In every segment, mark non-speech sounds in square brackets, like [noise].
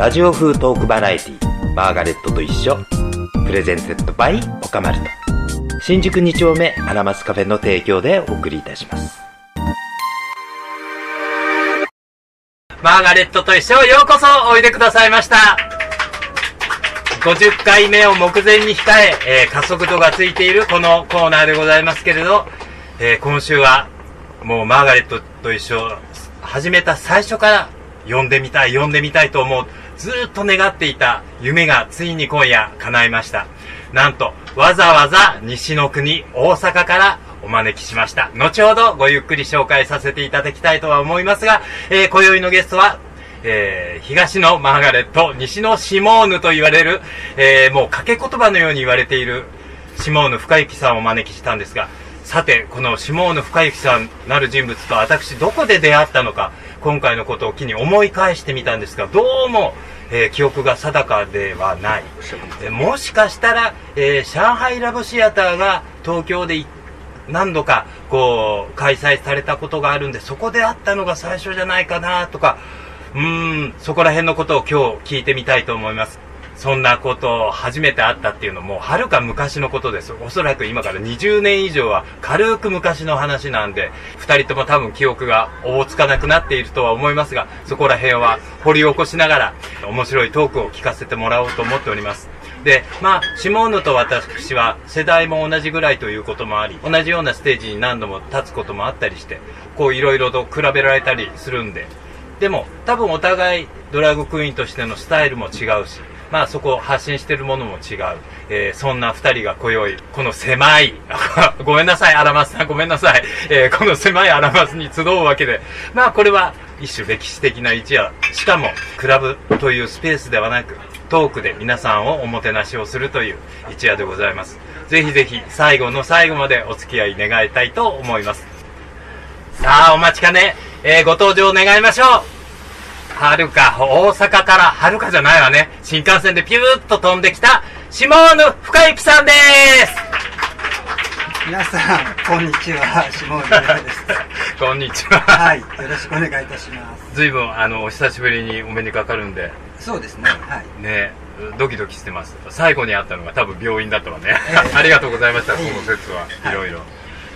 ラジオ風トークバラエティマーガレットと一緒。プレゼンセットバイオカマルト。新宿2丁目アラマスカフェの提供でお送りいたします。マーガレットと一緒ようこそおいでくださいました。50回目を目前に控ええー加速度がついているこのコーナーでございますけれど、えー今週はもうマーガレットと一緒始めた最初から読んでみたい読んでみたいと思うずっと願っていた夢がついに今夜叶いました。なんとわざわざ西の国大阪からお招きしました。後ほどごゆっくり紹介させていただきたいとは思いますが、えー今宵のゲストはえー東のマーガレット、西のシモーヌと言われる、えーもう掛け言葉のように言われているシモーヌ深幸さんをお招きしたんですが、さて、このシモーヌ深幸さんなる人物と私どこで出会ったのか、今回のことを機に思い返してみたんですが、どうも、えー記憶が定かではない。えーもしかしたら、えー上海ラブシアターが東京で何度かこう開催されたことがあるんでそこであったのが最初じゃないかなとかうーんそこら辺のことを今日聞いてみたいと思いますそんなことを初めて会ったっていうのもはるか昔のことです。おそらく今から20年以上は軽く昔の話なんで2人とも多分記憶がおぼつかなくなっているとは思いますがそこら辺は掘り起こしながら面白いトークを聞かせてもらおうと思っております。で、まあ、シモーヌと私は世代も同じぐらいということもあり、同じようなステージに何度も立つこともあったりして、こういろいろと比べられたりするんで、でも多分お互いドラッグクイーンとしてのスタイルも違うし、まあそこ発信してるものも違う。えーそんな二人が今宵、この狭い、[laughs] ごめんなさい、アラマスさんごめんなさい。えーこの狭いアラマスに集うわけで、まあこれは一種歴史的な一夜。しかも、クラブというスペースではなく、トークで皆さんをおもてなしをするという一夜でございます。ぜひぜひ最後の最後までお付き合い願いたいと思います。さあ、お待ちかね、えーご登場願いましょうはるか、大阪から、はるかじゃないわね。新幹線でピューッと飛んできた、シモーヌ深幸さんです皆さん、こんにちは。下村です。[laughs] こんにちは。はい、よろしくお願いいたします。ずいぶん、あの、お久しぶりにお目にかかるんで、そうですね、はい。ね、ドキドキしてます。最後に会ったのが多分病院だったわね。ええ [laughs] ありがとうございました、この説は。はいいろいろ。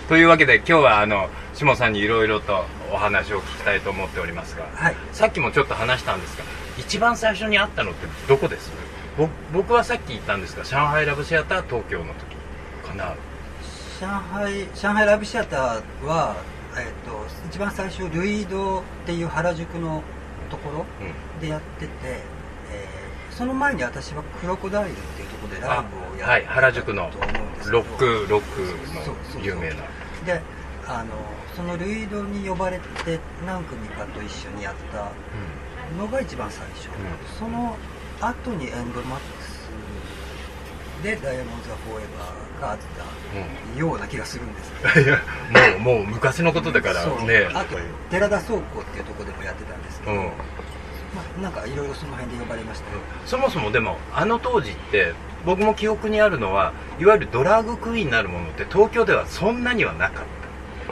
というわけで、今日はあの、下さんにいろいろとお話を聞きたいと思っておりますが、はい。さっきもちょっと話したんですが、一番最初に会ったのってどこです？ぼ僕はさっき言ったんですが、上海ラブシアター東京の時かな？上海、上海ラブシアターは、えっ、と、一番最初、ルイードっていう原宿のところうん。でやってて、えーその前に私はクロコダイルっていうところでライブをやはい、ってた原宿のと思うんですけどロック、ロックそうそうそうの有名な。で、あの、そのルイードに呼ばれて何組かと一緒にやったのが一番最初、ん。その後にエンドマックスでダイヤモンド・ザ・フォーエバーがあったような気がするんですけど、[laughs] いやもう、もう昔のことだからね。あと寺田倉庫っていうところでもやってたんですけど、うん。まあ、なんかいろいろその辺で呼ばれました。よ、そもそもでもあの当時って僕も記憶にあるのはいわゆるドラッグクイーンになるものって東京ではそんなにはなかった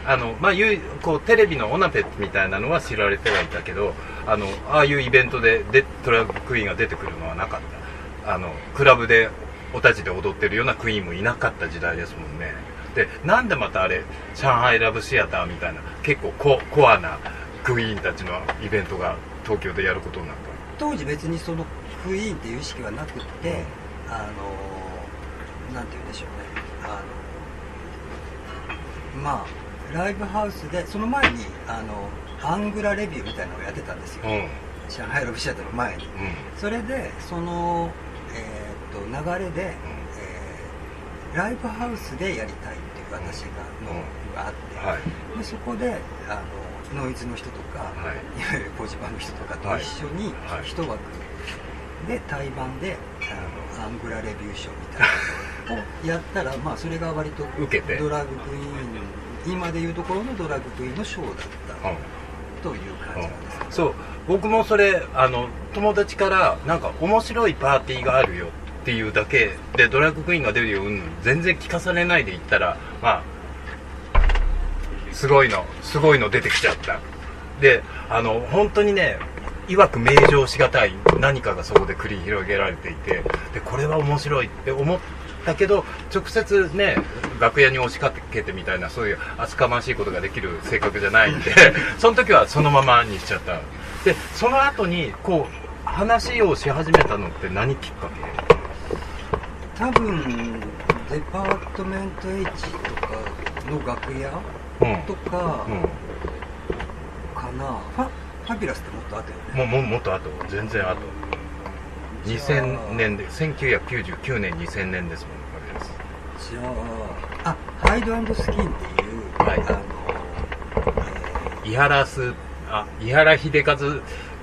あのまあいうこうテレビのオナペみたいなのは知られてはいたけどあのああいうイベントででドラッグクイーンが出てくるのはなかった。あのクラブでおたちで踊ってるようなクイーンもいなかった時代ですもんね。でなんでまたあれ上海ラブシアターみたいな結構ココアなクイーンたちのイベントが東京でやることになった当時別にそのクイーンっていう意識はなくって、あのなんて言うんでしょうね。あのまあライブハウスでその前にあのアングラレビューみたいなのをやってたんですよ、うん。上海ラブシアターの前に。うん。それでその、えーっと流れで、えーライブハウスでやりたいっていう私がのがあって、はい。でそこであのノイズの人とか、はい。い、わゆるポジパンの人とかと一緒にはい。一枠で対バンであのアングラレビューショーみたいなのをやったら、まあ、それが割と受けて。ドラッグクイーン今でいうところのドラッグクイーンのショーだった。うんという感じなんですけど、そう。僕もそれあの友達からなんか面白いパーティーがあるよっていうだけでドラッグクイーンが出るようん全然聞かされないで行ったらまあすごいのすごいの出てきちゃった。であの本当にね曰く名状しがたい何かがそこで繰り広げられていてでこれは面白いって思ったけど直接ね楽屋に押しかけてみたいなそういう厚かましいことができる性格じゃないんで [laughs] その時はそのままにしちゃった。でその後にこう話をし始めたのって何きっか多分デパートメント H とかの楽屋けうん。とかうん。かな、ファファビュラスってもっと後よね。もうもうもっと後。全然後2000年で1999年2000年ですもんこれです。じゃああハイドスキンっていう、はい。あの、え伊原スーあ伊原秀和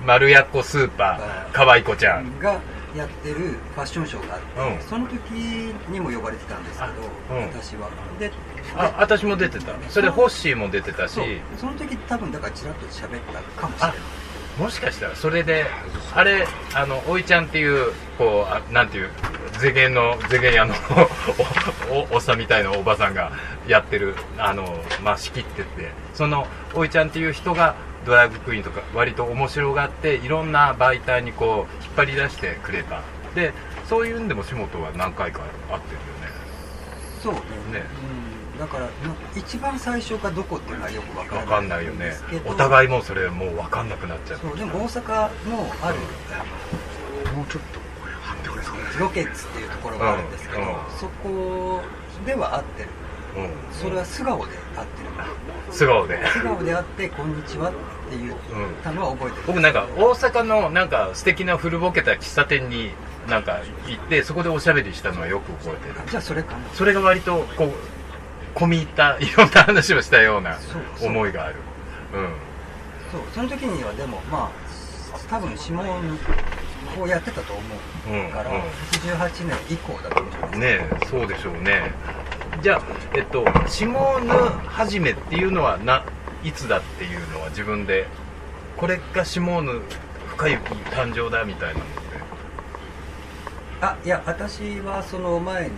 丸やっこスーパーかわいこちゃん。ーがやってるファッションショーがあって、うん。その時にも呼ばれてたんですけど、あうん。私は。であ私も出てた。それホッシーも出てたし。その時多分だからちらっと喋ったかもしれないもしかしたらそれであれあのおいちゃんっていうこうあなんていう世間の世間屋のおおおっさんみたいなおばさんがやってるあのまあ仕切っててそのおいちゃんっていう人がドラッグクイーンとか割と面白がっていろんな媒体にこう引っ張り出してくれた。でそういうんでも下本は何回か会ってるよね。そうね。ね。うん、だからな一番最初がどこっていうのはよくわかないかんないよねお互いもうそれもう分かんなくなっちゃってそうでも大阪のある、もうちょっと800円そうですロケッツっていうところがあるんですけど、うんうん。そこでは会ってる。うん。それは素顔で会ってる。素顔で。素顔で会って「こんにちは」って言ったのは覚えてる、僕なんか大阪のなんか素敵な古ぼけた喫茶店になんか行ってそこでおしゃべりしたのはよく覚えてる。じゃあそれかな。それが割とこう込み入ったいろんな話をしたような思いがある。そうその時にはでもまあ多分指紋をやってたと思うから、うんうん。88年以降だと思うねえそうでしょうね。じゃあえっと下ぬはじめっていうのはないつだっていうのは自分でこれが下ぬ深雪誕生だみたいなのってあいや私はその前に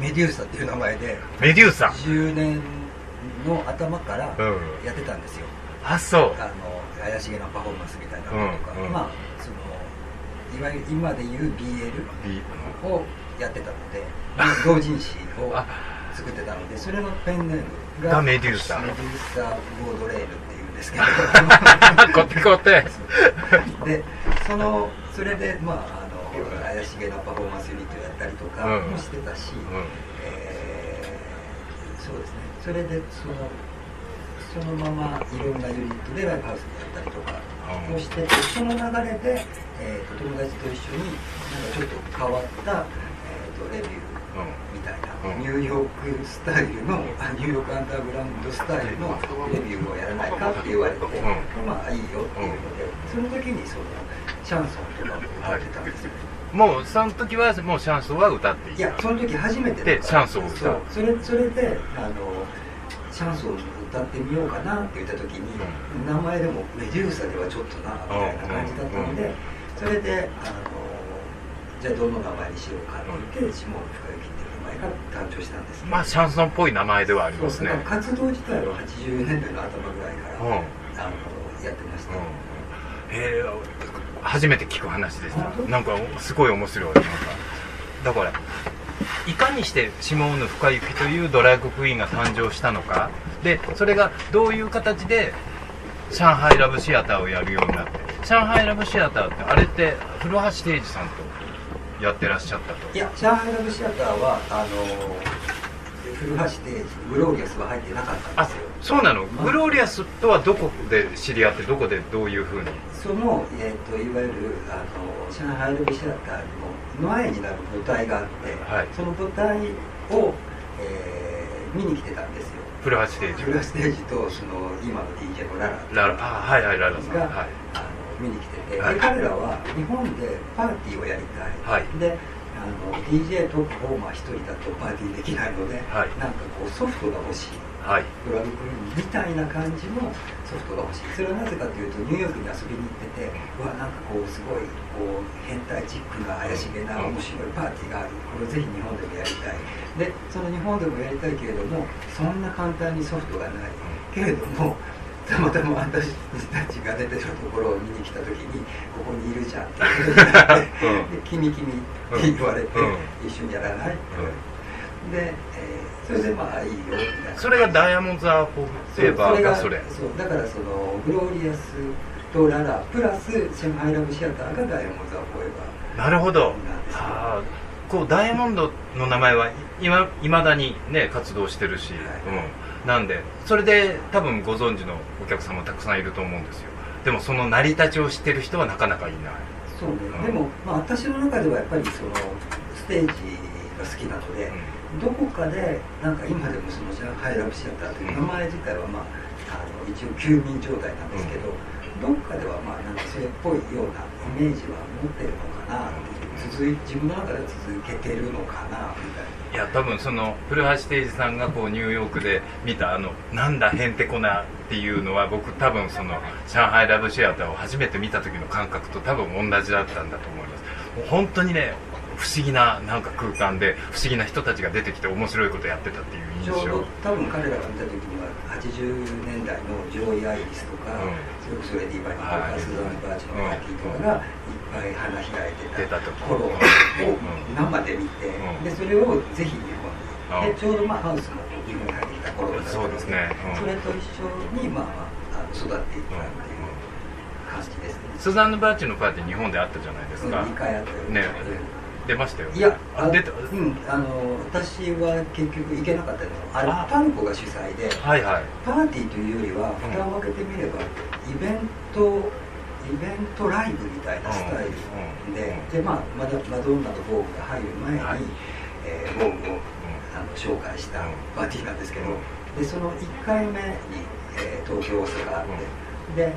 メデューサっていう名前でメデューサ。10年の頭からうん。やってたんですよ、あそう。あの怪しげなパフォーマンスみたいなのとか、うんうん。まあそのいわゆる今でいう BL ビをやってたので同人誌をあ作ってたのでそれのペンネームががメデューサメデューサボードレールっていうんですけど。[laughs] こってこって。でそのそれでまあ怪しげなパフォーマンスユニットやったりとかうん。もしてたし、うん。えーそうですね。それでそのそのままいろんなユニットでライブハウスでやったりとかうん。をしててその流れで、えーと友達と一緒になんかちょっと変わった、えーとレビューみたいな、うん。ニューヨークスタイルのあニューヨークアンダーグラウンドスタイルのレビューをやらないかって言われて、ん。まあいいよっていうので、その時にそのシャンソンとかも歌ってたんですよ、もうその時はもうシャンソンは歌っていいいやその時初めてでシャンソンを歌う。そうそれそれであのシャンソンを歌ってみようかなって言った時に、名前でもメデューサではちょっとなみたいな感じだったので、それであのじゃあどの名前にしようかって言って、下野深雪っていう名前が誕生したんですねまあシャンソンっぽい名前ではありますね。活動自体は80年代の頭ぐらいから、うん。うんあのやってました、へえ初めて聞く話でした。なんかすごい面白い。なんかだからいかにして下野深雪というドラッグクイーンが誕生したのか。でそれがどういう形で上海ラブシアターをやるようになって上海ラブシアターってあれって古橋定治さんとやってらっしゃったと？いや上海ラブシアターはあの古橋定治グローリアスは入ってなかったんあですよそうなの？グローリアスとはどこで知り合ってどこでどういうふうに？その、えー、といわゆるあの上海ラブシアターの前になる舞台があって、はい。その舞台を、えー見に来てたんですよ。古橋定治古橋ステージとその今の DJ のララララ。あはいはいララさん。が、はい。あの見に来てて、はい。で彼らは日本でパーティーをやりたい、はい。であの DJ とパフォーマー一人だとパーティーできないので、はい。なんかこうソフトが欲しいはい。ドラッグクイーンみたいな感じのソフトが欲しい。それはなぜかというとニューヨークに遊びに行っててうわなんかこうすごいこう変態チックな怪しげな面白いパーティーがある。これをぜひ日本でもやりたい。でその日本でもやりたいけれどもそんな簡単にソフトがないけれども [laughs] たまたま私たちが出てるところを見に来た時に「ここにいるじゃん」[laughs] って言われてうん。で君君」って言われてうん「一緒にやらない?」って。言われてで、えーそれでまあいいよ。みたいなそれがダイヤモンド・ザ・フォーセーバーがそれそうだからそのグローリアスとララプラスシャンハイラブシアターがダイヤモンド・ザ・フォーエバー。なるほど。あーこうダイヤモンドの名前はいま未だにね活動してるし、はい。うん、なんでそれで多分ご存知のお客様たくさんいると思うんですよ。でもその成り立ちを知ってる人はなかなかいない。そうね、うん。でも、まあ、私の中ではやっぱりそのステージが好きなので、どこかでなんか今でもその上海ラブシアターという名前自体は、まあ、あの一応休眠状態なんですけど、どっかではまあなんかそれっぽいようなイメージは持ってるのかな続い自分の中では続けてるのかなみたいな。いや多分その古橋定治さんがこうニューヨークで見たあのなんだへんてこなっていうのは僕多分その上海ラブシアターを初めて見た時の感覚と多分同じだったんだと思います。本当にね不思議ななんか空間で不思議な人たちが出てきて面白いことやってたっていう印象。ちょうど多分彼らが見た時には80年代のジョーイ・アリアスとか、うん。それこそレディ・バニーとか、はいスザンヌ・バーチュのパーティーとかがい。っぱい花開いてた頃をうん生で見て、うん。でそれをぜひ日本に、うん。でちょうどまあハウスも日本に入ってきた頃だったのでそうですね。うん。それと一緒に、まあ育っていったっていう感じですね。スザンヌ・バーチのパーティー日本であったじゃないですか、2回あったよね出ましたよね。いやあ出たうん、あの私は結局行けなかったのあれあ。パルコが主催ではいはい。パーティーというよりはうん。蓋を開けてみればイベントイベントライブみたいなスタイルで、うん。でまあマドマドンナとボーグが入る前に、はい。えーボーグをあの紹介したうん。パーティーなんですけど、うん。でその1回目に、えー東京大阪あって、で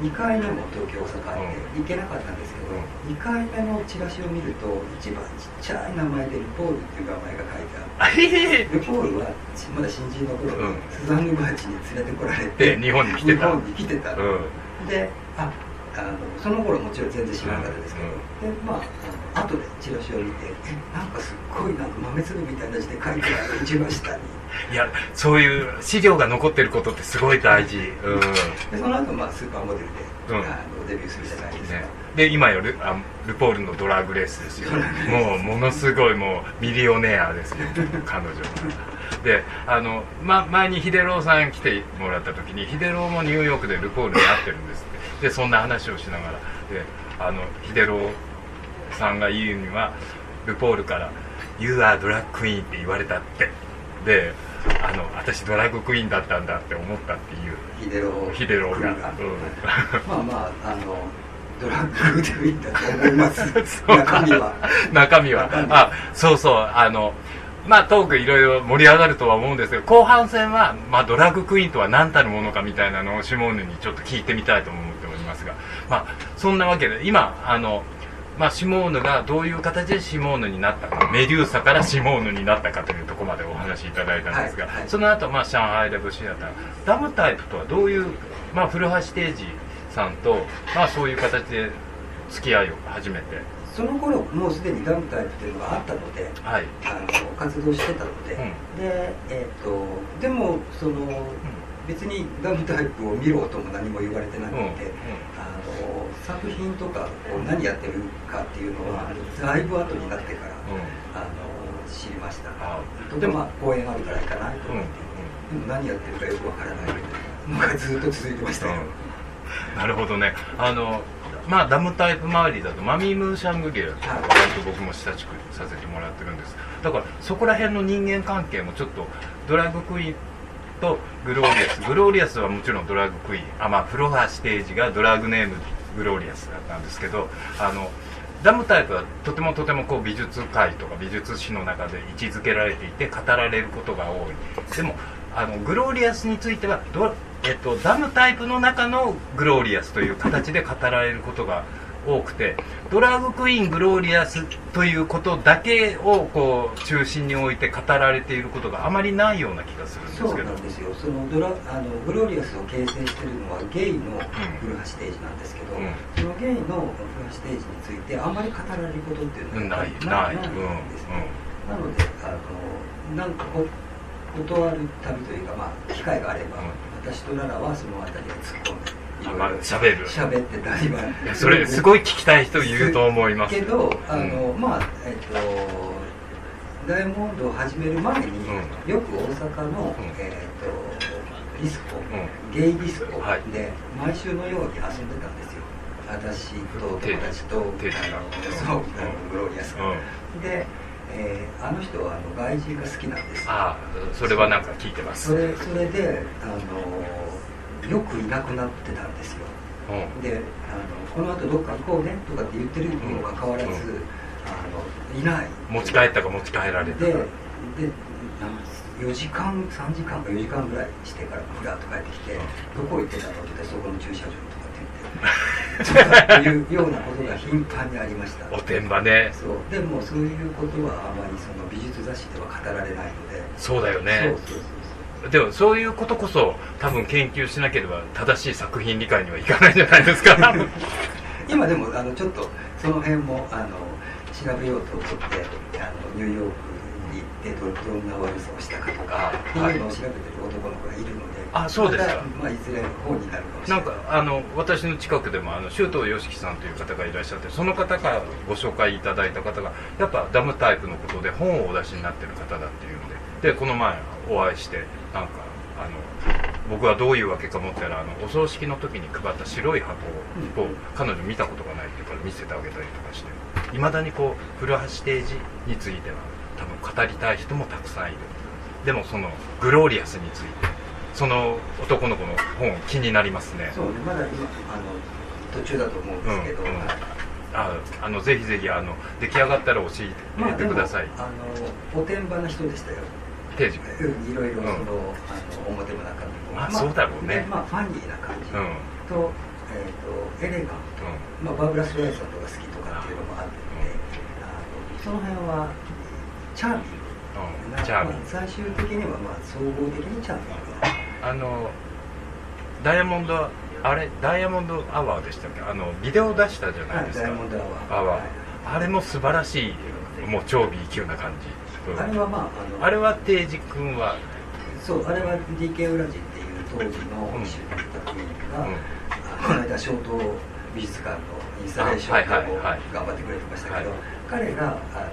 2回目も東京大阪あって、行けなかったんですけど、う2回目のチラシを見ると一番ちっちゃい名前でルポールっていう名前が書いてあってあへへルポールはまだ新人の頃にうん。スザンヌ・バーチに連れてこられて、で日本に来てた。日本に来てたの、うん。でああのその頃もちろん全然知らなかったですけど、うん。でまあ後でチラシを見てえなんかすっごいなんか豆粒みたいな字で書いてある一番下に。いやそういう資料が残ってることってすごい大事。うん。でその後まあスーパーモデルで、うん。あのデビューするじゃないですか、ね、で今よルあルポールのドラッグレースですよ。もうものすごいもうミリオネアですよ。彼女は。であの、ま、前に秀郎さん来てもらった時に秀郎もニューヨークでルポールに会ってるんですって。でそんな話をしながら。であの秀郎さんが言うにはルポールから「You are drag queen」って言われたって。であの私ドラッグクイーンだったんだって思ったっていう。ヒデロヒデロが。君うん。まあまああのドラッグでいいんだと思います。[laughs] 中身は。中身は。あそうそう。あのまあトークいろいろ盛り上がるとは思うんですけど後半戦は、まあ、ドラッグクイーンとは何たるものかみたいなのをシモーヌにちょっと聞いてみたいと思っておりますが。まあそんなわけで今あのまあ、シモーヌがどういう形でシモーヌになったかメデューサからシモーヌになったかというところまでお話しいただいたんですが、はいはい。その後、まあ上海ラブシアターダムタイプとはどういう、まあ、古橋定治さんと、まあ、そういう形で付き合いを始めて。その頃もうすでにガムタイプっていうのがあったのではい、あの活動してたので、うん。でえっ、とでもその別にガムタイプを見ろとも何も言われてなくて、うんうん。あの作品とかを何やってるかっていうのは、だいぶ後になってから、あの知りましたあでもまあ公演あるから行かないと思って、でも何やってるかよくわからないみたいなのがずっと続いてましたよ、なるほどね。あのまあダムタイプ周りだとマミー・ムーシャングゲラと割と僕も親しくさせてもらってるんです。だからそこら辺の人間関係もちょっとドラッグクイーンとグローリアスグローリアスはもちろんドラッグクイーン。あまあフロアステージがドラッグネームグローリアスだったんですけどあのダムタイプはとてもとてもこう美術界とか美術史の中で位置づけられていて語られることが多い。でもあのグローリアスについてはド、えっと、ダムタイプの中のグローリアスという形で語られることが多くてドラッグクイーングローリアスということだけをこう中心に置いて語られていることがあまりないような気がするんですそうけどなんですよ。そのドラあのグローリアスを形成してるのはゲイの古橋ステージなんですけど、うん。そのゲイの古橋ステージについてあまり語られることっていうのはないないないうんんですね、なのであのなんかこ断る旅というか、まあ、機会があれば、私とララはその辺りで突っ込んであまあ喋る。喋ってたりは。いやそれすごい聞きたい人いると思います。けどあの、うん。まあえっとダイヤモンドを始める前に、うよく大阪の、うん。えっとディスコ、うゲイディスコはい。で、毎週のように遊んでたんですよ。私と友達とあのテそうあのグロリアス。が、うん。で、えーあの人はあの外人が好きなんです。よああそれはなんか聞いてます。それそれであのよくいなくなってたんですよ。うん。であのこの後どっか行こうねとかって言ってるにもかかわらず、うん。あのいない。持ち帰ったか持ち帰られたでかで4時間3時間か4時間ぐらいしてからふらっと帰ってきて「どこ行ってたの?」って言ったら「そこの駐車場」とかって言って [laughs] いうようなことが頻繁にありました。おてんばね。そう。でもそういうことはあまりその美術雑誌では語られないので。そうだよね。そうそうそうでもそういうことこそ多分研究しなければ正しい作品理解にはいかないんじゃないですか。[laughs] 今でもあのちょっとその辺もあの調べようと思ってあのニューヨークに行ってどどんな悪さをしたかとかっていうのを調べてる男の子がいるので、あそうですか。まあ、いずれ本になるかもしれななんいかあの私の近くでもあの周東良樹さんという方がいらっしゃってその方からご紹介いただいた方がやっぱダムタイプのことで本をお出しになってる方だっていうのででこの前お会いしてなんかあの僕はどういうわけか思ったらあのお葬式の時に配った白い箱を、うん彼女見たことがないっていうから見せてあげたりとかしていまだにこう古橋定時については多分語りたい人もたくさんいる。でもそのグローリアスについてその男の子の本気になりますね。そうねまだ今あの途中だと思うんですけど、うんうん。はいああのぜひぜひあの出来上がったら教えてください、あのおてんばな人でしたよ定時うん。いろいろその、うんあの表も中身もまあそうだろうね。でまあファニーな感じ。と,、えー、とエレガン。トまあ、バーブラ・ストライサンドが好きとかっていうのもあって、あのその辺はチャーミング。んチャーミング。まあ最終的にはまあ総合的にチャーミング。なあのダイヤモンドあれダイヤモンドアワーでしたっけ？あのビデオ出したじゃないですか、はいダイヤモンドアワー。あれも素晴らしいもう超 B 級な感じ、うん。あれはまああのあれは定時君は、そうあれは DK ウラジっていう当時のうん一緒にいた国が、うん。あこの間小東美術館のインスタレーションあはいはいをはい。頑張ってくれてましたけど、はい。彼があ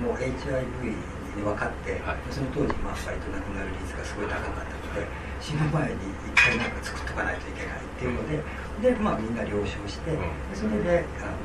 のもう HIV に分かって、はい。その当時、まあ、割と亡くなる率がすごい高かったので死ぬ前に一回なんか作っとかないといけないっていうので、でまあ、みんな了承して、うん。でそれであの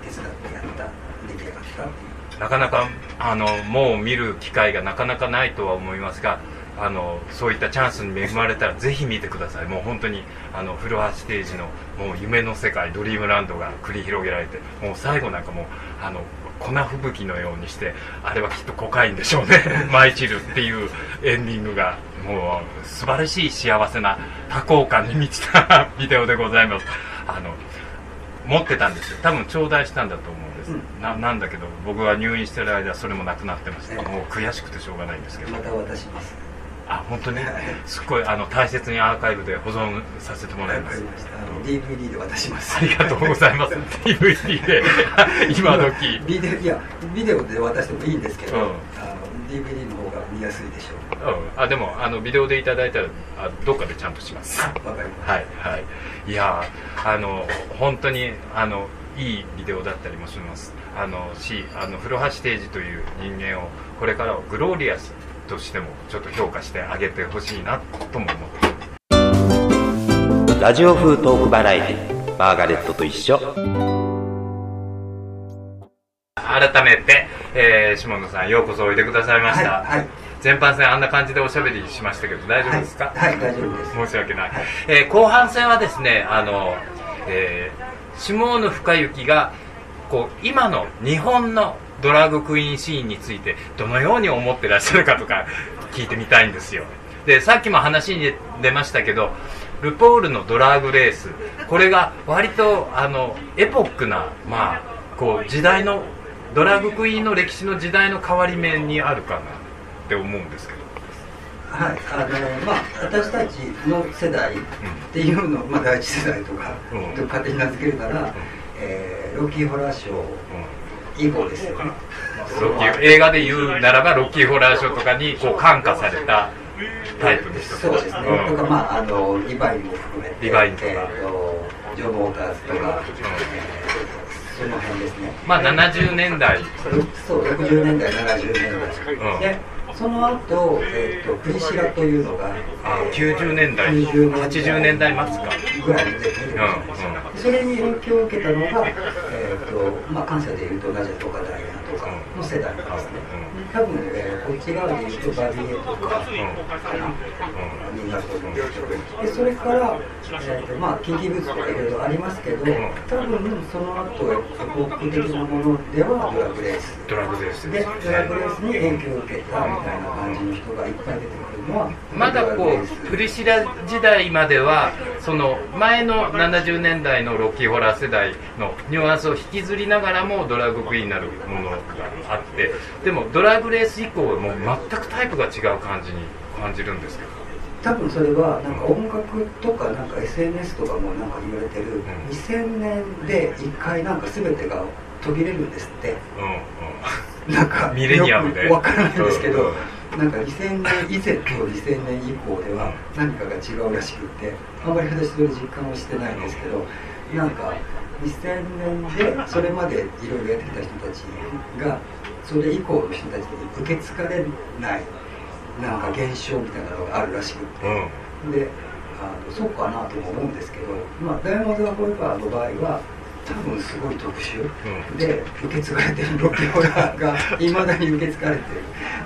手伝ってやった出来上がったっていう。なかなかあのもう見る機会がなかなかないとは思いますがあのそういったチャンスに恵まれたらぜひ見てください。もう本当にあの古橋ステージのもう夢の世界ドリームランドが繰り広げられてもう最後なんかもうあの粉吹雪のようにしてあれはきっとコカインでしょうね。[laughs] 舞い散るっていうエンディングがもう素晴らしい幸せな多幸感に満ちた [laughs] ビデオでございます。あの持ってたんですよ。多分頂戴したんだと思う、ななんだけど僕が入院してる間それもなくなってました、ええ。もう悔しくてしょうがないんですけど。また渡します。あ本当に？すっごいあの大切にアーカイブで保存させてもらいわます DVD で渡します。ありがとうございます。[laughs] DVD で [laughs] 今時。ビデオいやビデオで渡してもいいんですけど、うん。あの DVD の方が見やすいでしょう。うん。あでもあのビデオでいただいたらあどっかでちゃんとします。わかりますはいはい。いやーあの本当にあのいいビデオだったりもします。あのしあの古橋定時という人間をこれからはグローリアスとしてもちょっと評価してあげてほしいなとも思ってます。ラジオ風トークバラエティマーガレットと一緒。改めて、えー下野さんようこそおいでくださいました、はいはい。前半戦あんな感じでおしゃべりしましたけど大丈夫ですか、はい、はい、大丈夫です。申し訳ない、はいえー後半戦はですねあの、えー、下野深雪がこう今の日本のドラッグクイーンシーンについてどのように思ってらっしゃるかとか聞いてみたいんですよ。でさっきも話に出ましたけどルポールのドラッグレースこれが割とあのエポックな、まあ、こう時代のドラッグクイーンの歴史の時代の変わり目にあるかなって思うんですけど。はい。あのまあ私たちの世代っていうの、まあ、第一世代とか、うん。と勝手に名付けるなら、えーロッキーホラーショー以降ですよね。ロッキー映画で言うならばロッキーホラーショーとかにこう感化されたタイプの人そうですね、うん。とかまああのリバインも含めてリバインとか。えーとジョー・モーターズとか、えーその辺ですね。まあ70年代。そう60年代70年代、うん。でその後、えー、とプリシラというのが、あえー90年代90 80年代末か。ぐらいに出てるんですようんうん。それに影響を受けたのが、えーとまあ、関西でいうとナジャとかダイアナとかの世代ですね、多分、えーこっち側でいうとバビエとかかな、になると思うんですけど。でそれから、えーと。まあ、キンキーブーツとかいろいろありますけど多分その後エポック的なものではドラグレース。ドラグレースでドラグレースに影響を受けたみたいな感じの人がいっぱい出てくるのはまだこうプリシラ時代まではその前の70年代のロッキーホラー世代のニュアンスを引きずりながらもドラッグクイーンになるものがあってでもドラッグレース以降はもう全くタイプが違う感じに感じるんですけど。多分それはなんか音楽とかなんか SNS とかもなんか言われてるん。2000年で一回なんか全てが途切れるんですって。うんなんかミレニアムで。よくわからないんですけど、うん。なんか2000年以前と2000年以降では何かが違うらしくってあんまり私それ実感はしてないんですけどなんか2000年でそれまでいろいろやってきた人たちがそれ以降の人たちに受け継がれないなんか現象みたいなのがあるらしくって、うん。であのそうかなとも思うんですけど、まあ、ダイヤモンド・ザ・フォーエバーの場合は多分すごい特殊、うん。で受け継がれてるロケホラーがいまだに受け継がれて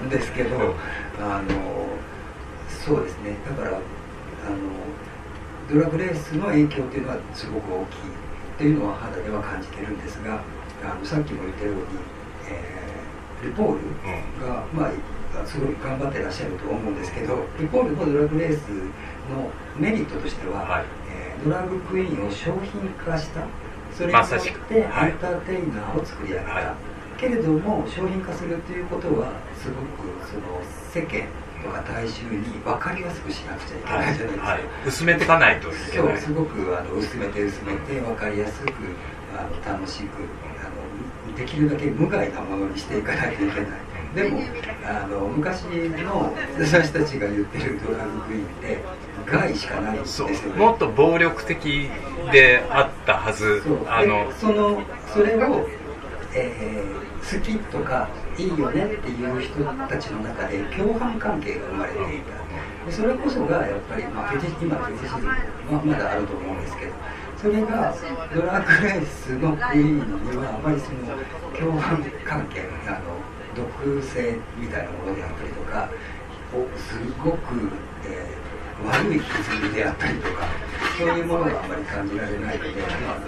るんですけど、あのそうですね。だからあのドラッグレースの影響っていうのはすごく大きいっていうのは肌では感じてるんですがあのさっきも言ったように、えールポールが、まあ、すごい頑張ってらっしゃると思うんですけどルポールのドラッグレースのメリットとしては、はい。えードラッグクイーンを商品化したそれによってエンはいターテイナーを作り上げた、はい。けれども商品化するということはすごくその世間とか大衆に分かりやすくしなくちゃいけないじゃないですか、はい、薄めていかないといけない。すごくあの薄めて薄めて分かりやすくあの楽しくあのできるだけ無害なものにしていかないといけないでもあの昔の私たちが言ってるドラッグクイーンって害しかないんですそよ。ねう。もっと暴力的であったはず。あのでそのそれを、えー好きとかいいよねっていう人たちの中で共犯関係が生まれていた。でそれこそがやっぱり、まあ、フェティ今フェティシズムはまだあると思うんですけどそれがドラッグレースのクイーンにはあまりその共犯関係あの毒性みたいなものであったりとかすごく、えー悪い歪みであったりとかそういうものがあまり感じられないので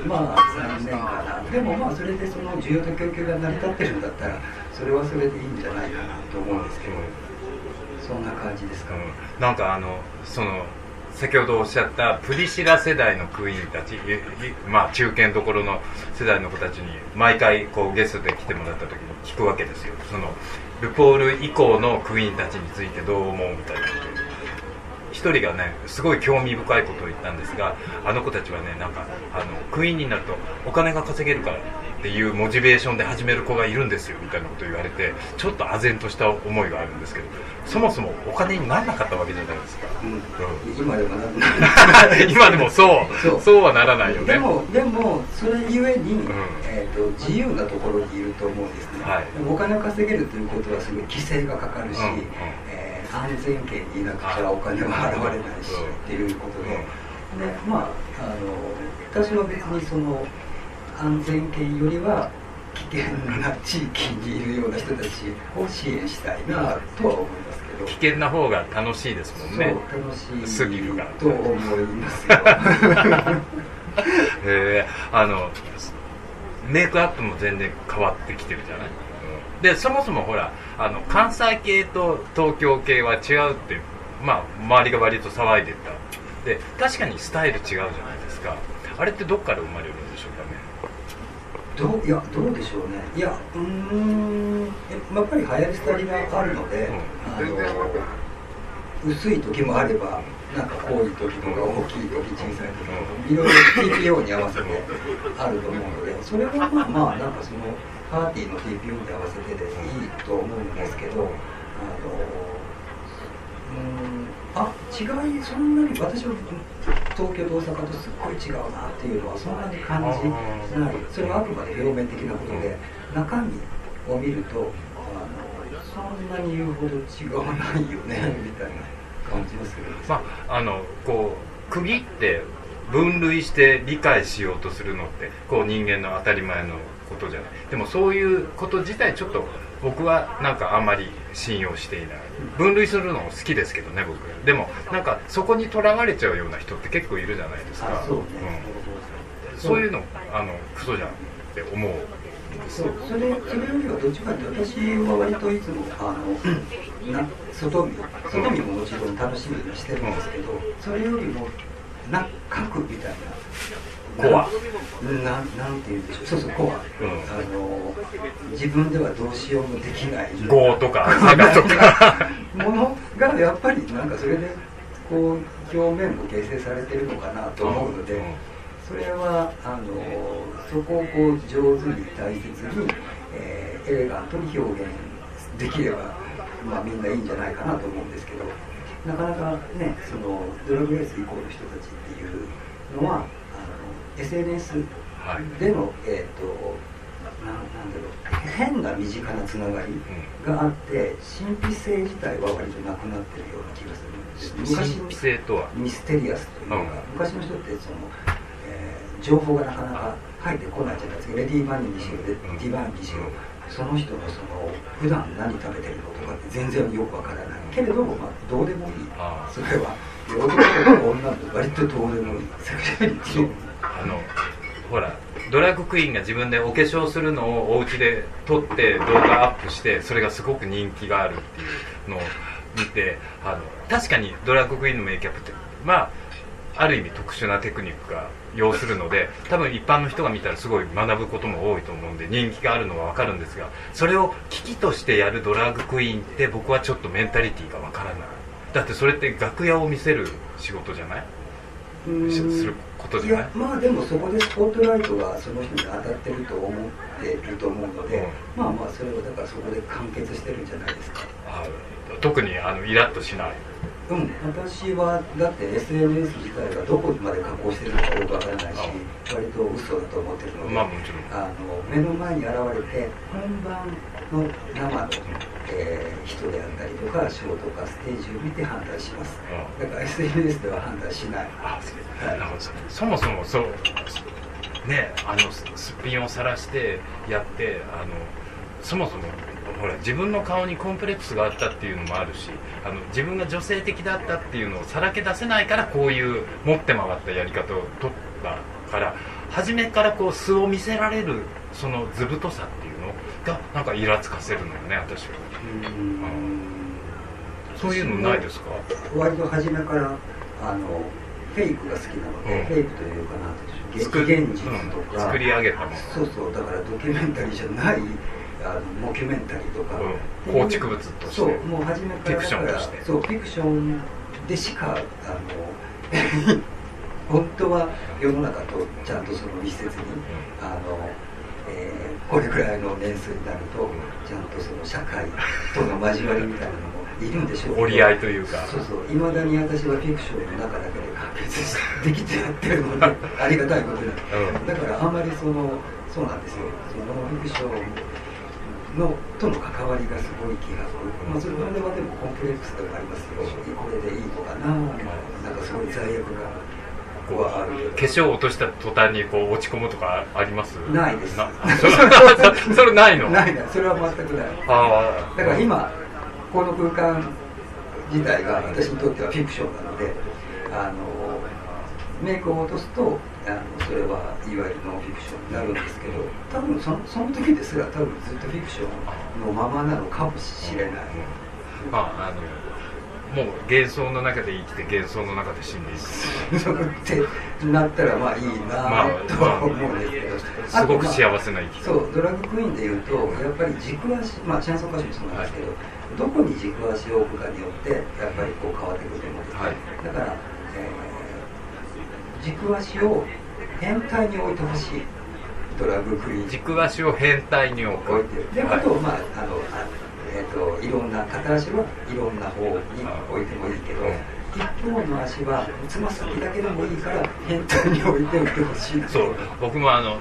まあ、残念かな。でもまあそれでその需要と供給が成り立ってるんだったらそれはそれでいいんじゃないかなと思うんですけどそんな感じですか、うん。なんかあのその先ほどおっしゃったプリシラ世代のクイーンたちまあ中堅どころの世代の子たちに毎回こうゲストで来てもらった時に聞くわけですよ。そのルポール以降のクイーンたちについてどう思うみたいな一人がねすごい興味深いことを言ったんですがあの子たちはねなんかあのクイーンになるとお金が稼げるからっていうモチベーションで始める子がいるんですよみたいなことを言われてちょっと唖然とした思いがあるんですけどそもそもお金にならなかったわけじゃないですか、うん。うん。今でもなん [laughs] 今でもそう。そう。はならないよね。でもでもそれゆえに、ん。えー、と自由なところにいると思うんですね、はい。お金を稼げるということはすごい規制がかかるし、うんうん。えー安全圏にいなくちゃお金は払われないし、うん。っていうことで、でまああの私は別にその安全圏よりは危険な地域にいるような人たちを支援したいなとは思いますけど。危険な方が楽しいですもんね。楽しいスリルがと思います。よへえあのメイクアップも全然変わってきてるじゃない、でそもそもほらあの関西系と東京系は違うってまあ周りが割と騒いでた。で確かにスタイル違うじゃないですか。あれってどっから生まれるんでしょうかね？どういやどうでしょうね。いやうーんやっぱり流行り廃りがあるので、あの薄い時もあればなんか濃い時とか大きい時小さい時とかいろいろ TPO に合わせてあると思うのでそれはまあまあなんかそのパーティーの TPO に合わせてでいいと思うんですけどあのあ違いそんなに私は東京と大阪とすっごい違うなっていうのはそんなに感じない。それはあくまで表面的なことで中身を見るとあのそんなに言うほど違わないよねみたいな感じがするんですまああのこう区切って分類して理解しようとするのってこう人間の当たり前のことじゃない。でもそういうこと自体ちょっと僕はなんかあんまり信用していない。分類するの好きですけどね僕。でもなんかそこにとらわれちゃうような人って結構いるじゃないですか。あそうね、うん、そう。いうのあのクソじゃんって思うそう。それそれよりはどっちかって私は割といつもあの [clears throat] な外見外見ももちろん楽しみにしてるんですけど、それよりもな核みたいな。コアななんて言うんでしょう。そうそうコア、うん。あの自分ではどうしようもできない。業とか佐賀とか。[laughs] ものがやっぱりなんかそれでこう表面も形成されてるのかなと思うので、うん。それはあのそこをこう上手に大切に、えーエレガントに表現できれば、まあ、みんないいんじゃないかなと思うんですけどなかなかねそのドラッグレース以降の人たちっていうのはあの SNS はい。での、えー、とななんだろう変な身近なつながりがあって神秘性自体は割となくなってるような気がするんです昔神秘性とは？ミステリアスというか、うん。昔の人ってその、えー情報がなかなか入ってこないじゃないですか。レディー・バニーにしろレディー・バーンにしろその人のその普段何食べてるのとかって全然よくわからない。けれども、まあ、どうでもいい。それはで男と女と割とどうでもいい。セクシャリテそうィあのほらドラッグクイーンが自分でお化粧するのをお家で撮って動画アップしてそれがすごく人気があるっていうのを見てあの確かにドラッグクイーンのメイキャップってまあある意味特殊なテクニックが要するので多分一般の人が見たらすごい学ぶことも多いと思うんで人気があるのは分かるんですがそれを危機としてやるドラッグクイーンって僕はちょっとメンタリティーが分からない。だってそれって楽屋を見せる仕事じゃない？することじゃない？やまあでもそこでスポットライトがその人に当たってると思ってると思うので、まあまあそれはだからそこで完結してるんじゃないですか。あ特にあのイラッとしないうん私はだって SNS 自体がどこまで加工してるのかよくわからないし割と嘘だと思ってるので、まあもちろん。あの目の前に現れて本番の生の、えー人であったりとかショーとかステージを見て判断します。うだから SNS では判断しない。あそうはい。なるほど。そもそもそうねあのすすっぴんを晒してやってあのそもそもほら自分の顔にコンプレックスがあったっていうのもあるしあの自分が女性的だったっていうのをさらけ出せないからこういう持って回ったやり方を取ったから初めからこう素を見せられるその図太さっていうのがなんかイラつかせるのよね私は。そういうのないですか？割と初めからあのフェイクが好きなので、うん。フェイクというかなん現実とか、うん。作り上げたもの。そうそう。だからドキュメンタリーじゃないあのモキュメンタリーとか、うん。構築物として。そうもう初めからフィクションとして。そうフィクションでしかあの [laughs] 本当は世の中とちゃんとその密接に、あの、えーこれくらいの年数になるとちゃんとその社会との交わりみたいなのもいるんでしょう折り合いというか。そうそう。いまだに私はフィクションの中だけで完結できてやってるのでありがたいことに、うんだからあんまりそのそうなんですよ。そのフィクションのとの関わりがすごい気がする、まあ、それはでもコンプレックスでもありますよこれでいいのかななんかすごい罪悪感こうはある化粧を落とした途端にこう落ち込むとかあります？ないです。な [laughs] それそれないの？ないないそれは全くない。ああだから今この空間自体が私にとってはフィクションなのであのメイクを落とすとあのそれはいわゆるノンフィクションになるんですけど多分そのその時ですら多分ずっとフィクションのままなのかもしれない、まああのもう幻想の中で生きて幻想の中で死んでいく。ってなったらまあいいまあなとは思うんですけど、すごくあとまあ幸せな生き方。そうドラッグクイーンでいうとやっぱり軸足まあチャンソー歌手もそうなんですけど、どこに軸足を置くかによってやっぱりこう変わってくる。と思うんですね、はい。だから、えー軸足を変態に置いてほしい。ドラッグクイーン。軸足を変態に置く。置いてあとまああのあえー、といろんな片足はいろんな方に置いてもいいけど、うん一方の足はつま先だけでもいいから変態に置いておいてほしいなそう。僕もあの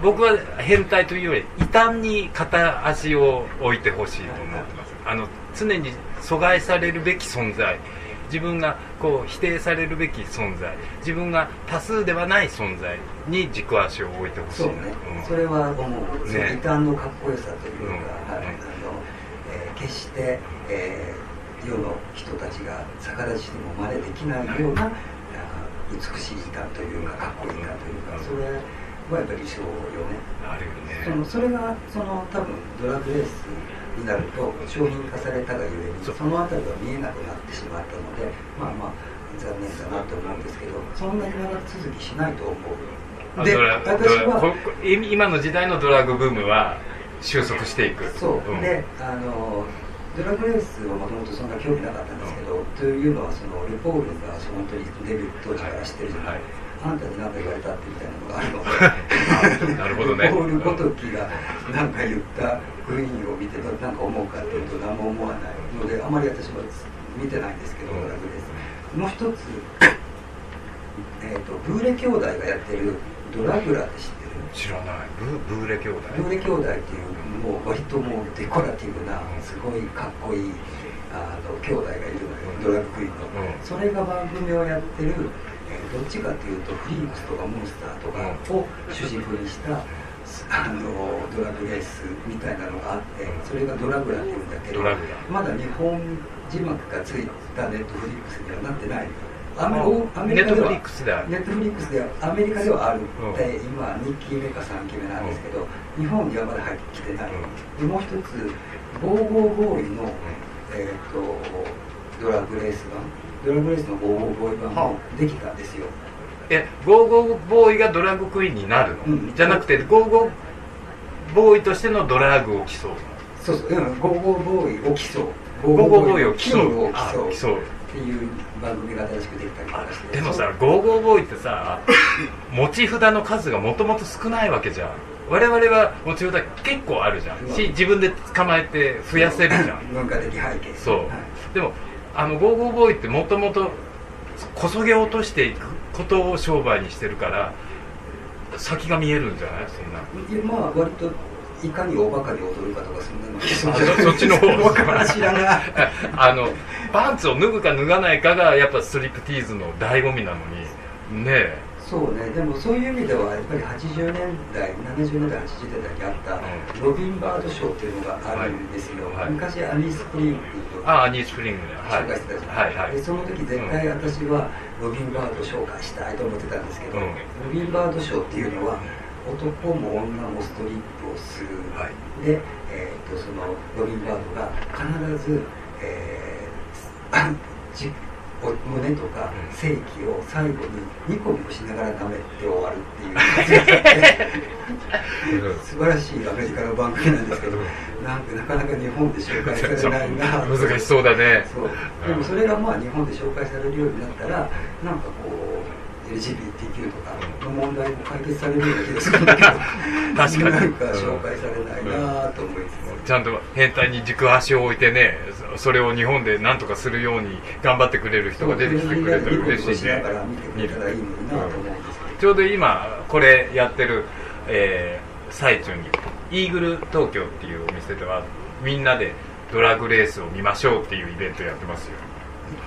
僕は変態というより異端に片足を置いてほしいと思ってます。あの常に阻害されるべき存在自分がこう否定されるべき存在自分が多数ではない存在に軸足を置いてほしいそうね、うんそれは思う、ねその異端のかっこよさというか、うん。はい。あのえー決して、えー世の人たちが逆立ちしても真似できないような、なんか美しい異端というかかっこいいなというか、それはやっぱり理想よね。あるそよね。のそれがその多分ドラッグレースになると商品化されたがゆえにその辺りが見えなくなってしまったのでまあまあ残念だなと思うんですけどそんなに長続きしないと思う。で私はこ今の時代のドラッグブームは収束していく。そう、ん。であのドラッグレースはもともとそんな興味なかったんですけど、というのはそのレポールが本当にデビュー当時から知ってるじゃない、はいあんたに何か言われたってみたいなのがあるので [laughs] なるほどね。ールごときが何か言った雰囲気を見て何か思うかっていうと何も思わないのであまり私は見てないんですけど、うんもう一つ、えー、とブーレ兄弟がやってるドラグラって知ってる？知らない。ブブーレ兄弟ブーレ兄弟っていうもう割ともうデコラティブなすごいかっこいいあの兄弟がいるのよ。ドラッグクイーンの、うん。それが番組をやってる、えーどっちかっていうとフリークスとかモンスターとかを主軸にしたあのドラッグレースみたいなのがあってそれがドラグラっていうんだけどまだ日本字幕がついたネットフリックスにはなってない。アメあアメリカではネットフリックスである。ネットフリックスではアメリカではある。って、う今2期目か3期目なんですけど、日本にはまだ入ってきてない、でもう一つ「ゴーゴーボーイの」えー、とドラッグレース版ドラッグレースのゴーゴーボーイ版もできたんですよ。えゴーゴーボーイがドラッグクイーンになるの、うん。じゃなくてゴーゴーボーイとしてのドラッグを競うの？そうそう、うん、ゴーゴーボーイを競う。ゴーゴーボーイを競う。競う。っていう番組が新しくできたりとかして。でもさゴーゴーボーイってさ持ち札の数がもともと少ないわけじゃん。我々は持ち札結構あるじゃん。し自分で捕まえて増やせるじゃん。文化的背景。そう、はい。でもあのゴーゴーボーイってもともとこそげ落としていくことを商売にしてるから先が見えるんじゃない？そんな。いやまあ割といかにおバカに踊るかとかそんなのあそそっちの方 [laughs] あのパンツを脱ぐか脱がないかがやっぱストリップティーズの醍醐味なのにねえそうね。でもそういう意味ではやっぱり80年代70年代80年代にあったうロビン・バード賞っていうのがあるんですよ、はいはい。昔アニー・スプリングとああニースプリング紹介してたじゃん、はいはい。でその時絶対私はロビン・バード紹介したいと思ってたんですけど、うん。ロビン・バード賞っていうのは男も女もストリップをする、はい。で、えー、とそのロビン・バードが必ず、えーじお [laughs] 胸とかうん。性器を最後にニコニコしながら舐めて終わるっていう。素晴らしいアメリカの番組なんですけどなんかなかなか日本で紹介されないな。[laughs] 難しそうだね。でもそれがまあ日本で紹介されるようになったらなんかこう LGBTQ とかの問題も解決されるような気がするんだけど確かに。なんか紹介されないなと思いつつ、ちゃんと変態に軸足を置いてねそそれを日本で何とかするように頑張ってくれる人が出てきてくれたら嬉しいねながら見てくれたらいいのになと思うんですけど、ちょうど今これやってる、えー最中に。イーグル東京っていうお店ではみんなでドラッグレースを見ましょうっていうイベントやってますよ。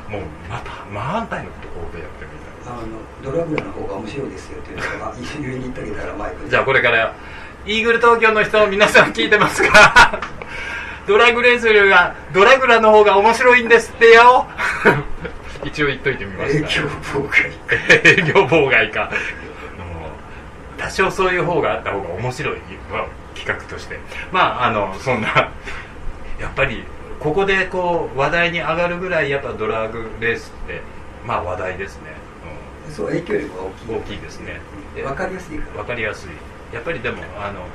もうまた真反対のことここでやってるあのドラグラの方が面白いですよっていうのが言いに行ってあげたらマイクじゃあこれからイーグル東京の人皆さん聞いてますか？[laughs] ドラッグレースよりはドラグラの方が面白いんですってよ。[laughs] 一応言っといてみま影した響妨害営業妨害か。多少そういう方があった方が面白いまあ企画として。まああのそんなやっぱりここでこう話題に上がるぐらいやっぱドラッグレースってまあ話題ですね、そう影響力が大きい。うん、大きいですね。で分かりやすいから。わかりやすい。やっぱりでもあの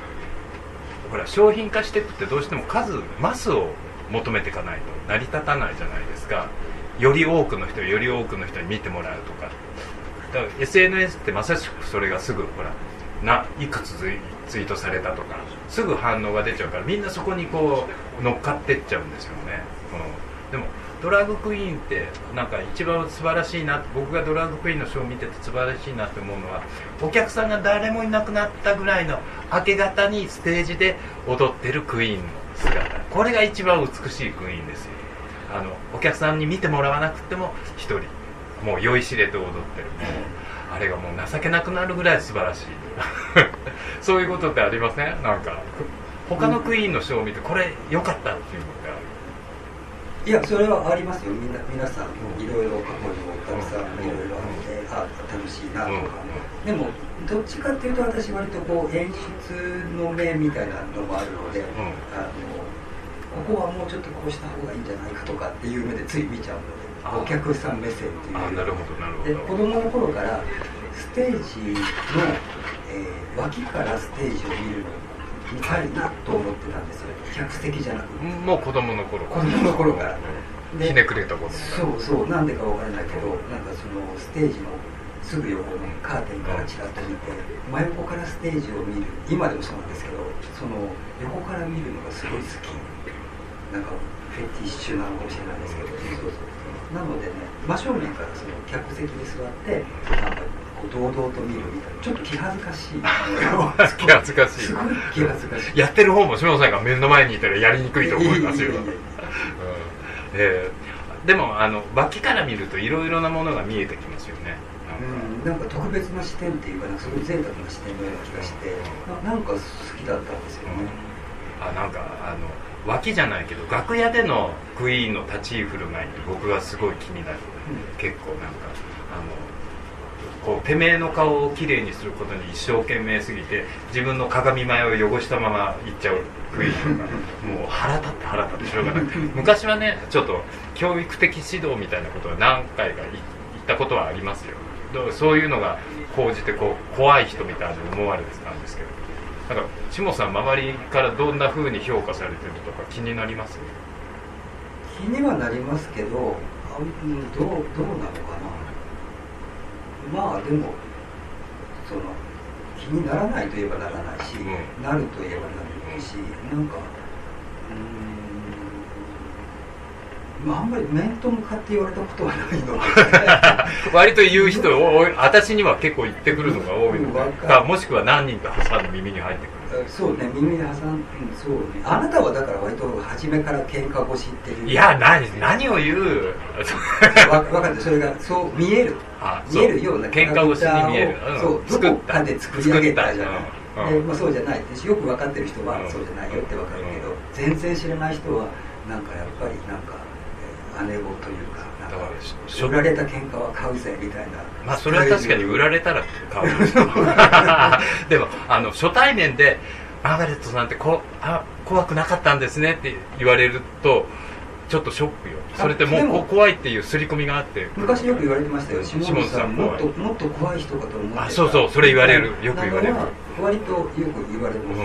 ほら商品化していくってどうしても数マスを求めていかないと成り立たないじゃないですか。より多くの人より多くの人に見てもらうとか。だから SNS ってまさしくそれがすぐほらないくつツイツイートされたとかすぐ反応が出ちゃうからみんなそこにこう乗っかってっちゃうんですよね、うん、でもドラッグクイーンってなんか一番素晴らしいな僕がドラッグクイーンのショーを見てて素晴らしいなって思うのはお客さんが誰もいなくなったぐらいの明け方にステージで踊ってるクイーンの姿これが一番美しいクイーンですよ。あのお客さんに見てもらわなくても一人もう酔いしれて踊ってるもうあれがもう情けなくなるぐらい素晴らしい。そういうことってありません？なんか他のクイーンのショーを見てこれ良かったっていうの。いやそれはありますよ。みんな皆さんいろいろ過去にもたくさんいろいろあってあ楽しいなとか、でもどっちかっていうと私割とこう演出の目みたいなのもあるので、あのここはもうちょっとこうした方がいいんじゃないかとかっていう目でつい見ちゃうのでお客さん目線っていう。あなるほどなるほど。で子供の頃からステージの、えー脇からステージを見るの見たいなと思ってたんですよ客席じゃなくて。もう子供の頃。子供の頃から。でひねくれた頃。そうそう。なんでかわからないけどなんかそのステージのすぐ横のカーテンからちらっと見て真横からステージを見る今でもそうなんですけどその横から見るのがすごい好き。なんかフェティッシュなのかもしれないですけどそうそう。なのでね真正面からその客席に座ってなんかこう堂々と見るみたいな。ちょっと気恥ずかしい。[laughs] 気恥ずかしい。すごい気恥ずかしい。やってる方も島野さんが目の前にいたらやりにくいと思いますよ、でもあの脇から見るといろいろなものが見えてきますよね。うん、なんか特別な視点っていうかなんかすごい贅沢な視点のような気がしてななんか好きだったんですよね、あなんかあの脇じゃないけど楽屋でのクイーンの立ち居振る舞いって僕がすごい気になる、結構なんかあのこうてめえの顔をきれいにすることに一生懸命すぎて自分の鏡前を汚したまま行っちゃうクイーンとかもう腹立って腹立ってしょうがない。昔はねちょっと教育的指導みたいなことは何回か言ったことはありますよ。そういうのが講じてこう怖い人みたいに思われてたんですけど。なんか下さん周りからどんな風に評価されてるとか気になります？気にはなりますけどどうどうなのかな？まあでもその気にならないといえばならないし、うん。なるといえばなるしなんかうーんまああんまり面と向かって言われたことはないので。[laughs] 割と言う人私には結構言ってくるのが多いのわかる。かもしくは何人か挟んで耳に入ってくるそうね耳で挟んうんそうね。あなたはだから割と初めから喧嘩腰っていう。いや何何を言う？わ分かる。それがそう見える。あ見えるような喧嘩腰に見える。うん。そうどこかで作り上げたじゃない作った。うん。でまあ、そうじゃない。よく分かってる人はうん。そうじゃないよって分かるけど全然知らない人はなんかやっぱりなんか、えー姉子というかだから売られた喧嘩は買うぜみたいなまあそれは確かに売られたら買う [laughs] でもあの初対面でマーガレットさんってこあ怖くなかったんですねって言われるとちょっとショックよ。それってもう怖いっていう刷り込みがあって昔よく言われてましたよ下下野さんんもっともっと怖い人かと思ってた。あそうそうそれ言われる。よく言われる。割とよく言われます、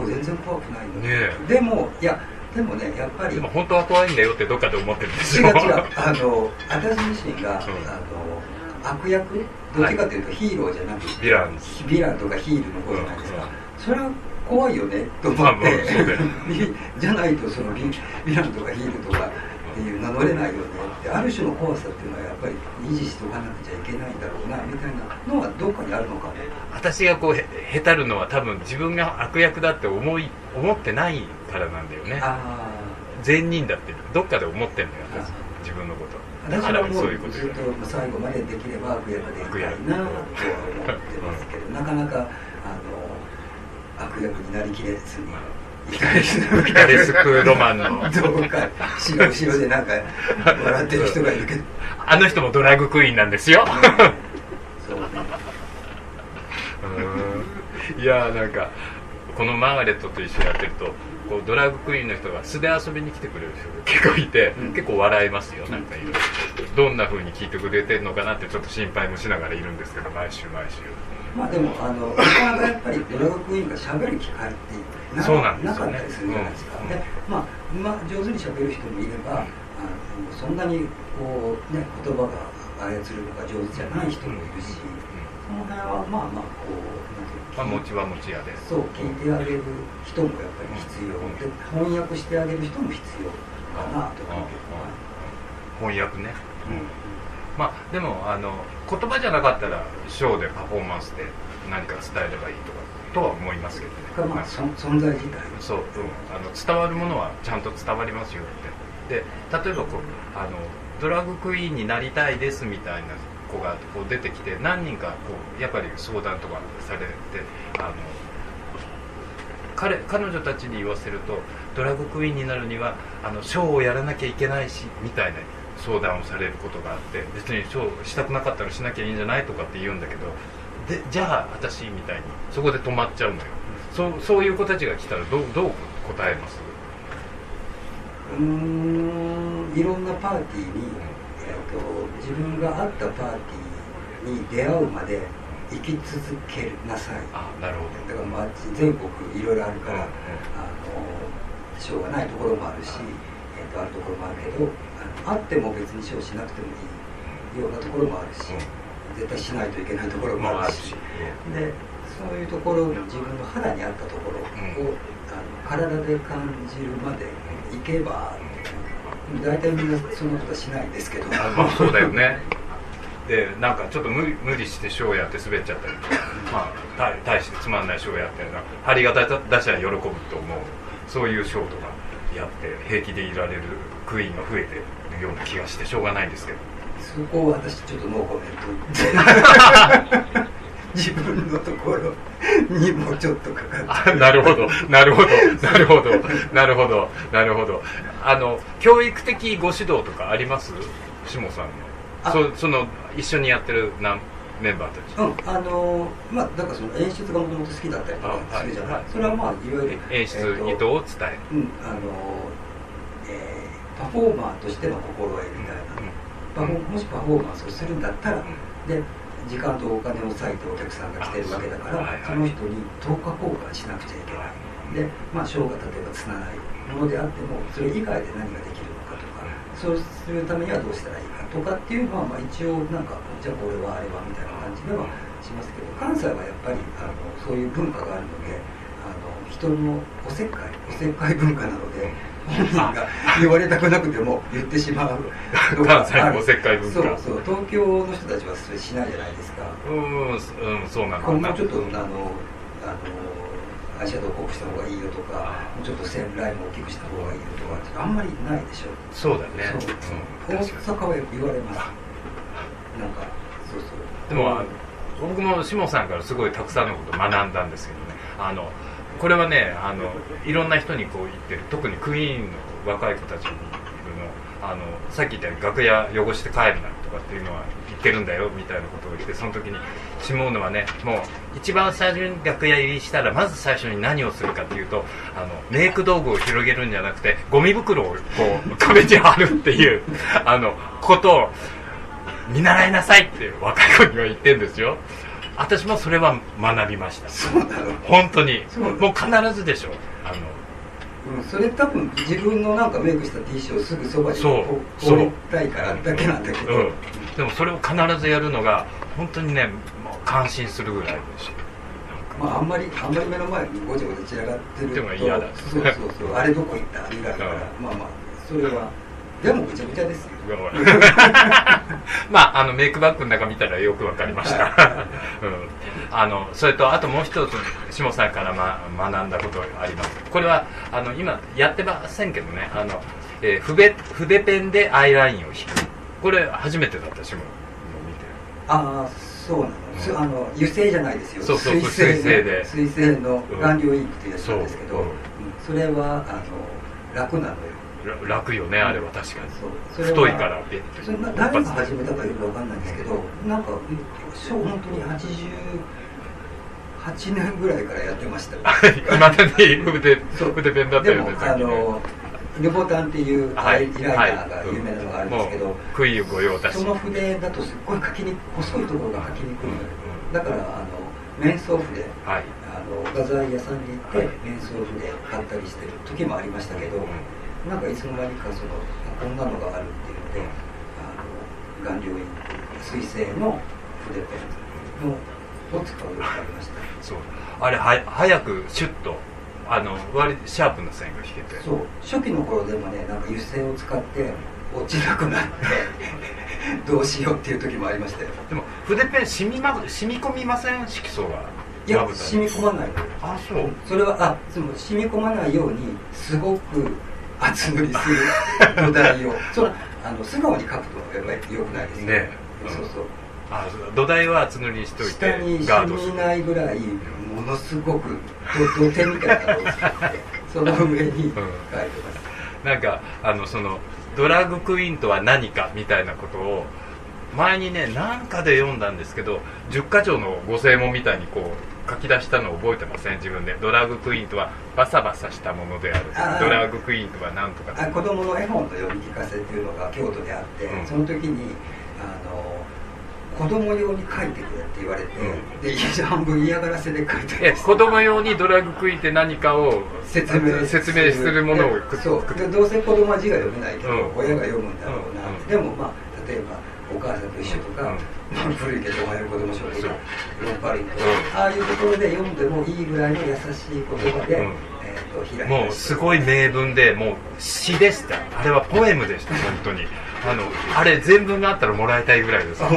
うん。う全然怖くないんだ、ねでもいやでもねやっぱりでも本当は怖いんだよってどっかで思ってるんです違うよ違う。あの私自身が、うん。あの悪役？どっちかというとヒーローじゃなくて、ヴィランヴィランとかヒールの方じゃないですか、うんそれは怖いよねと思って、[laughs] じゃないとそのヴィランとかヒールとかっていう名乗れないよねってある種の怖さっていうのはやっぱり維持しておかなくちゃいけないんだろうなみたいなのはどっかにあるのかも私がこうへへたるのは多分自分が悪役だって思い思ってないからなんだよね。あ善人だってどっかで思ってんだよ私自分のこと。だからそういうことずっと最後までできれば悪役でいたいなとは思ってますけどなかなかあの悪役になりきれずにピカレスクロマンの。どこか後ろ後ろでなんか笑ってる人がいるけど、ね、あの人もドラッグクイーンなんですよ。そう。ねうん。いやーなんかこのマーガレットと一緒にやってるとこうドラッグクイーンの人が素で遊びに来てくれる人が結構いて、うん。結構笑いますよなんかいろいろ。どんな風に聞いてくれてるのかなってちょっと心配もしながらいるんですけど毎週毎週。まあでもあのなかなかやっぱりドラッグクイーンが喋る機会ってなそうなんですよね。なかったりするじゃないですか、うん。でまあ、まあ上手に喋る人もいれば、あのそんなにこうね言葉が操るのが上手じゃない人もいるし、その辺はまあまあこうまあ、持ちは持ち屋で。そう聞いてあげる人もやっぱり必要。で翻訳してあげる人も必要かなと思うけど翻訳ね、うん。まあでもあの言葉じゃなかったらショーでパフォーマンスで何か伝えればいいとかとは思いますけどね。がまあそ存在自体。そう、うん、あの伝わるものはちゃんと伝わりますよって。で例えばこうあのドラッグクイーンになりたいですみたいな子がこう出てきて何人かこうやっぱり相談とかされてあの彼彼女たちに言わせるとドラッグクイーンになるにはあのショーをやらなきゃいけないしみたいな相談をされることがあって別にショーしたくなかったらしなきゃいいんじゃないとかって言うんだけどでじゃあ私みたいにそこで止まっちゃうのよ。そうそういう子たちが来たらどうどう答えます？うーんいろんなパーティーに、えー、と自分が会ったパーティーに出会うまで生き続けなさい。あなるほだからまあ全国いろいろあるから、あのしょうがないところもあるし、えー、とあるところもあるけどあの会っても別にショーしなくてもいいようなところもあるし、絶対しないといけないところどもあるし、でそういうところの自分の肌に合ったところを、うん。あの体で感じるまでいけば、大体みんなそんなことはしないんですけど、あまあそうだよね。でなんかちょっと無理無理してショーやって滑っちゃったり。とかまあ大大してつまんないショーやってるな張りが出出したら喜ぶと思う。そういうショーとかやって平気でいられるクイーンが増えてるような気がしてしょうがないんですけど。そこは私ちょっとノーコメント自分のところにもちょっとかかってあ [laughs] なるほど。なるほど。なるほど。なるほど。なるほど。あの教育的ご指導とかあります？下さんあ。のそその一緒にやってるなメンバーたち。うん、あのまあだからその演出がもともと好きだったりとかあするじゃない、はい。それはまあいろいろ。演出えーと意図を伝えうん。あのえーパフォーマーとしての心得みたいな、パフォもしパフォーマンスをするんだったら、で時間とお金を割いてお客さんが来てるわけだから、はいはい。その人に等価交換しなくちゃいけない。でまあショーが例えばつなないものであってもそれ以外で何ができるのかとかそうするためにはどうしたらいいかとかっていうのは、まあ、一応なんかじゃあこれはあれはみたいな感じではしますけど関西はやっぱりあのそういう文化があるのであの人のおせっかいおせっかい文化なので言われたくなくても言ってしまう。関西のおせっかい文化。そうそう。東京の人たちはそれしないじゃないですか。うん、うん、そうなんだ。もうちょっとあのあのアイシャドウ濃くした方がいいよとかもうちょっと線ラインも大きくした方がいいよとかあんまりないでしょそうだね。そう。うん、大阪はよく言われます。なんかそうそう。でも僕も下さんからすごいたくさんのことを学んだんですけどね。あのこれはねあのいろんな人にこう言ってる。特にクイーンの若い子たちにのあのさっき言ったように楽屋汚して帰るなとかっていうのは言ってるんだよみたいなことを言ってその時に下野はねもう一番最初に楽屋入りしたらまず最初に何をするかっていうとあのメイク道具を広げるんじゃなくてゴミ袋をこう壁に貼るっていうあのことを見習いなさいって若い子には言ってるんですよ。私もそれは学びました。そうなの。本当に。もう必ずでしょあの。うんそれ多分自分のなんかメイクした T シャツをすぐそばに置いたいからだけなんだけど、うん、でもそれを必ずやるのが本当にねもう感心するぐらいでしょまあ、あんまりあんまり目の前にごちゃごちゃ散らがってるとでも嫌だ。そうそうそう。あれどこ行った？みたいなうん。まあまあそれはでもぐちゃぐちゃですよ。[laughs] まああのメイクバッグの中見たらよくわかりました、[laughs] うん、あのそれとあともう一つ下さんから、ま、学んだことがあります。これはあの今やってませんけどね。あの、えー筆筆ペンでアイラインを引く。これ初めてだった下も見て。ああそうなの,す、うん。あの油性じゃないですよ。そうそう水性で。水性の顔料インクというやつなんですけど、そううん。それはあの楽なのよ。ら楽よねあれは確かに。太いからペッてそれな誰が始めたかよくわかんないんですけどなんか小本当に88年ぐらいからやってましたまだに筆そう。筆ペンだったでもよね。あのルボタンっていうライナーが有名なのがあるんですけど、もうクイーンごその筆だとすっごい書きに細いところが書きにくいうん。だからあの面相筆。はい。あの画材屋さんに行って面相筆買ったりしてる時もありましたけど、なんかいつの間にかそのこんなのがあるっていうのであの顔料インク水性の筆ペンのを使うようになりました。そう。あれは早くシュッとあの割シャープな線が引けて。そう。初期の頃でもねなんか油性を使って落ちなくなって [laughs] どうしようっていう時もありましたよ。でも筆ペン染み,、ま、染み込みません？色素が。いや染み込まないのあそう。それはあその染み込まないようにすごく厚塗りする土台を。[laughs] そのあの素顔に描くとやっぱり良くないですよね。うんそう。そうあ土台は厚塗りにしといて下にガードして染みないぐらいものすごく土土手みたいなのを作ってその上に描いてます、なんかあのそのドラッグクイーンとは何かみたいなことを前にね何かで読んだんですけど十箇条のご正門みたいにこう書き出したのを覚えてません？自分で。ドラッグクイーンとはバサバサしたものである。ドラッグクイーンとは何とかあ子供の絵本の読み聞かせっていうのが京都であって、うん。その時にあの子供用に書いてくれって言われて、うん。で半分嫌がらせで書いてえ子供用にドラッグクイーンって何かを説明説明するものをそう。でどうせ子供は字が読めないけど、うん。親が読むんだろうな、うん。でもまあ例えばお母さんと一緒とか、古いけどおはよう子供賞とそう。かロンパリンとか、うんああいうところで読んでもいいぐらいの優しい言葉で、もうすごい名文でもう詩でした。あれはポエムでした本当に。あのあれ全文があったらもらいたいぐらいです、うん、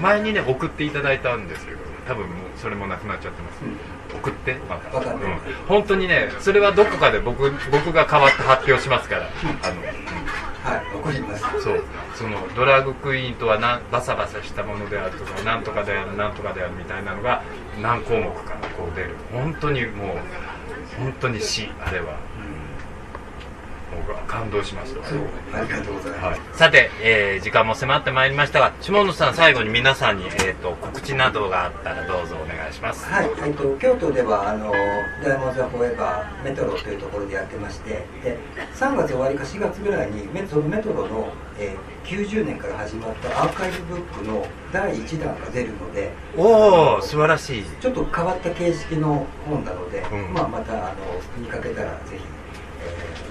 前にね送っていただいたんですけど多分もうそれもなくなっちゃってます、うん。送って？また、うん、本当にねそれはどこかで僕僕が代わって発表しますから。あの、はい送ります。そう。そのドラッグクイーンとはなバサバサしたものであるとかなんとかであるなんとかであるみたいなのが何項目かこう出る。本当にもう本当に死あれは。感動しました。ありがとうございます、はい、さて、えー時間も迫ってまいりましたが下野さん最後に皆さんに、えー、と告知などがあったらどうぞお願いします。はい、えっと、京都ではあのダイヤモンド・ザ・フォーエバーメトロというところでやってましてで3月終わりか4月ぐらいにメそのメトロの、えー90年から始まったアーカイブブックの第1弾が出るのでおお素晴らしい。ちょっと変わった形式の本なので、うん。まあ、またあの見かけたらぜひ、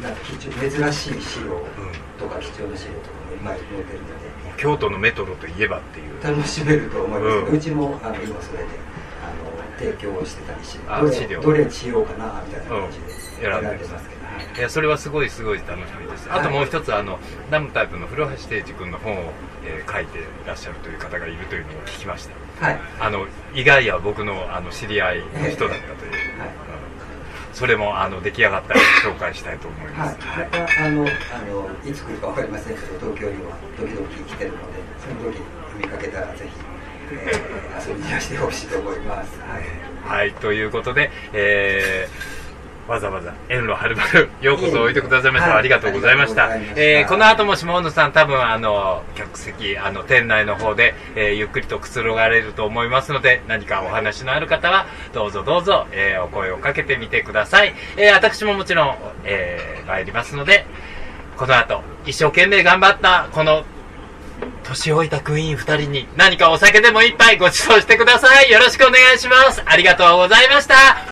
珍しい資料とか貴重な資料とかもいっぱい載ってるので京都のメトロといえばっていう。楽しめると思います、ううん。ちもあの今それであの提供してたりしてあ資料。どれどれにしようかなみたいな感じでうん。選んでますけど、はいいやそれはすごいすごい楽しみです。あともう一つあのダムタイプの古橋定治君の本を、えー書いていらっしゃるという方がいるというのを聞きました。はい。あの意外や僕のあの知り合いの人だったという、はい。うんそれもあの出来上がったら紹介したいと思いまはい。す、、またあのあのいつ来るか分かりませんけど東京には時々来てるのでその時見かけたらぜひ、えー遊びにいらしてほしいと思います。はい。はい、ということで、えーわざわざ遠路はるばるようこそおいてくださいました、はい。ありがとうございました。ましたえーこの後も下野さん多分あの客席あの店内の方で、えーゆっくりとくつろがれると思いますので何かお話のある方はどうぞどうぞ、えーお声をかけてみてください、えー私ももちろん、えー参りますのでこの後一生懸命頑張ったこの年老いたクイーン2人に何かお酒でも一杯ご馳走してください。よろしくお願いします。ありがとうございました